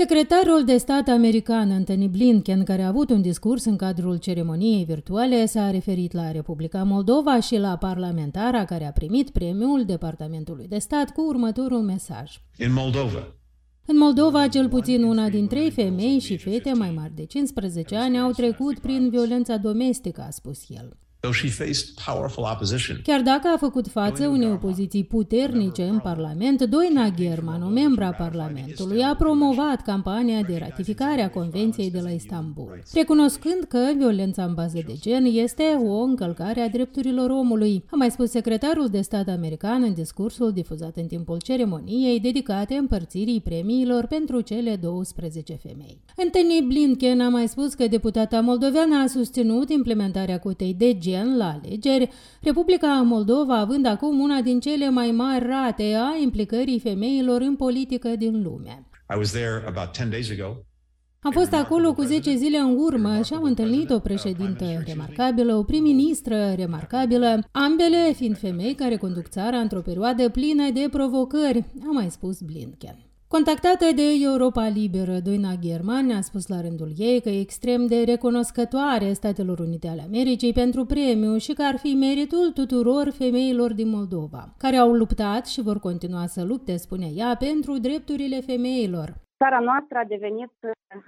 Secretarul de stat american Anthony Blinken, care a avut un discurs în cadrul ceremoniei virtuale, s-a referit la Republica Moldova și la parlamentara care a primit premiul Departamentului de Stat cu următorul mesaj. In Moldova, în Moldova, cel puțin una din trei femei și fete mai mari de 15 ani au trecut prin violența domestică, a spus el. Chiar dacă a făcut față unei opoziții puternice în Parlament, Doina German, o membra Parlamentului, a promovat campania de ratificare a Convenției de la Istanbul, recunoscând că violența în bază de gen este o încălcare a drepturilor omului, a mai spus secretarul de stat american în discursul difuzat în timpul ceremoniei dedicate împărțirii premiilor pentru cele 12 femei. Anthony Blinken a mai spus că deputata moldoveană a susținut implementarea cotei de gen gen la alegeri, Republica Moldova având acum una din cele mai mari rate a implicării femeilor în politică din lume. I was there about 10 days ago. Am fost acolo cu 10 zile în urmă și am întâlnit o președintă remarcabilă, o prim-ministră remarcabilă, ambele fiind femei care conduc țara într-o perioadă plină de provocări, a mai spus Blinken. Contactată de Europa Liberă, Doina German a spus la rândul ei că e extrem de recunoscătoare Statelor Unite ale Americii pentru premiu și că ar fi meritul tuturor femeilor din Moldova, care au luptat și vor continua să lupte, spune ea, pentru drepturile femeilor. Țara noastră a devenit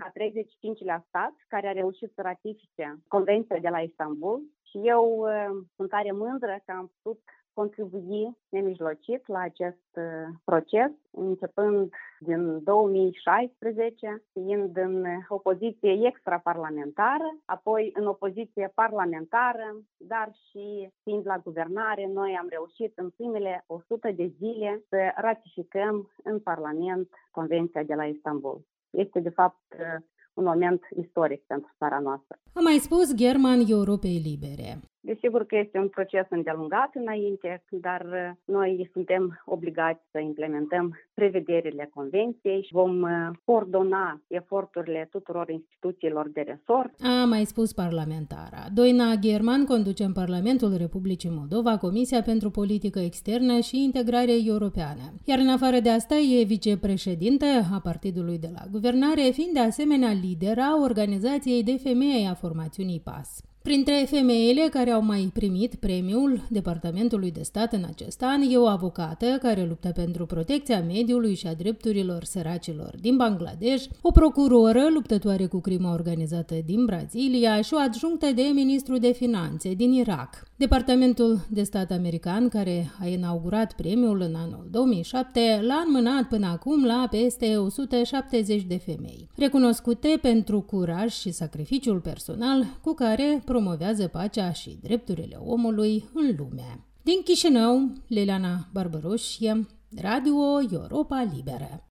a 35-lea stat care a reușit să ratifice Convenția de la Istanbul și eu uh, sunt tare mândră că am putut contribui nemijlocit la acest uh, proces, începând din 2016, fiind în opoziție extraparlamentară, apoi în opoziție parlamentară, dar și fiind la guvernare, noi am reușit în primele 100 de zile să ratificăm în Parlament Convenția de la Istanbul. Este, de fapt, uh, un moment istoric pentru țara noastră. A mai spus German Europei Libere. Desigur că este un proces îndelungat înainte, dar uh, noi suntem obligați să implementăm prevederile convenției și vom uh, coordona eforturile tuturor instituțiilor de resort. A mai spus parlamentara. Doina German conduce în Parlamentul Republicii Moldova Comisia pentru Politică Externă și Integrare Europeană. Iar în afară de asta e vicepreședinte a partidului de la guvernare, fiind de asemenea lidera organizației de femei a formațiunii PAS. Printre femeile care au mai primit premiul Departamentului de Stat în acest an e o avocată care luptă pentru protecția mediului și a drepturilor săracilor din Bangladesh, o procuroră luptătoare cu crimă organizată din Brazilia și o adjunctă de ministru de finanțe din Irak. Departamentul de Stat american, care a inaugurat premiul în anul 2007, l-a înmânat până acum la peste 170 de femei, recunoscute pentru curaj și sacrificiul personal cu care promovează pacea și drepturile omului în lume. Din Chișinău, Liliana Barbaroșie, Radio Europa Liberă.